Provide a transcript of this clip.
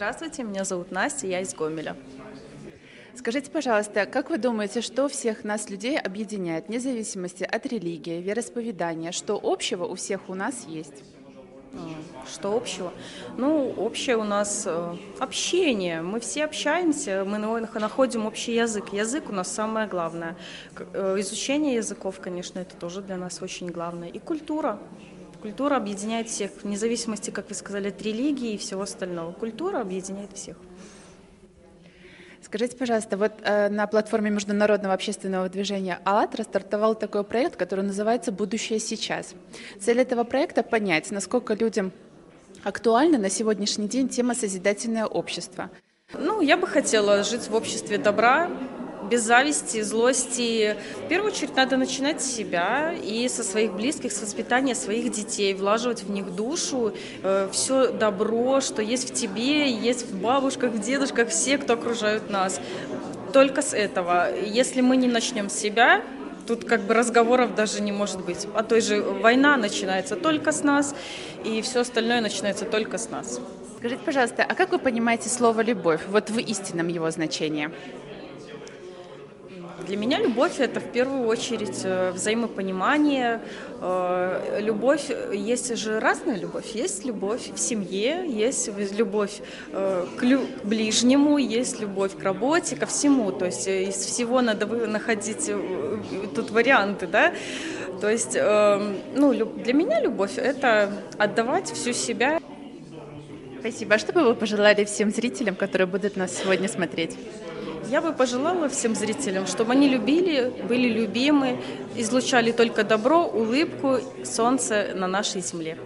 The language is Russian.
Здравствуйте, меня зовут Настя, я из Гомеля. Скажите, пожалуйста, как вы думаете, что всех нас людей объединяет, вне зависимости от религии, вероисповедания, что общего у всех у нас есть? Что общего? Ну, общее у нас э, общение. Мы все общаемся, мы находим общий язык. Язык у нас самое главное. Э, изучение языков, конечно, это тоже для нас очень главное. И культура. Культура объединяет всех, вне зависимости, как вы сказали, от религии и всего остального. Культура объединяет всех. Скажите, пожалуйста, вот э, на платформе международного общественного движения АЛЛАТРА стартовал такой проект, который называется «Будущее сейчас». Цель этого проекта – понять, насколько людям актуальна на сегодняшний день тема «Созидательное общество». Ну, я бы хотела жить в обществе добра, без зависти, злости. В первую очередь надо начинать с себя и со своих близких, с воспитания своих детей, влаживать в них душу, э, все добро, что есть в тебе, есть в бабушках, в дедушках, все, кто окружают нас. Только с этого. Если мы не начнем с себя, тут как бы разговоров даже не может быть. А той же война начинается только с нас, и все остальное начинается только с нас. Скажите, пожалуйста, а как вы понимаете слово «любовь» вот в истинном его значении? Для меня любовь – это в первую очередь э, взаимопонимание. Э, любовь, есть же разная любовь. Есть любовь в семье, есть любовь э, к ближнему, есть любовь к работе, ко всему. То есть из всего надо находить тут варианты, да. То есть, ну, для меня любовь – это отдавать всю себя. Спасибо. А что бы вы пожелали всем зрителям, которые будут нас сегодня смотреть? Я бы пожелала всем зрителям, чтобы они любили, были любимы, излучали только добро, улыбку, солнце на нашей земле.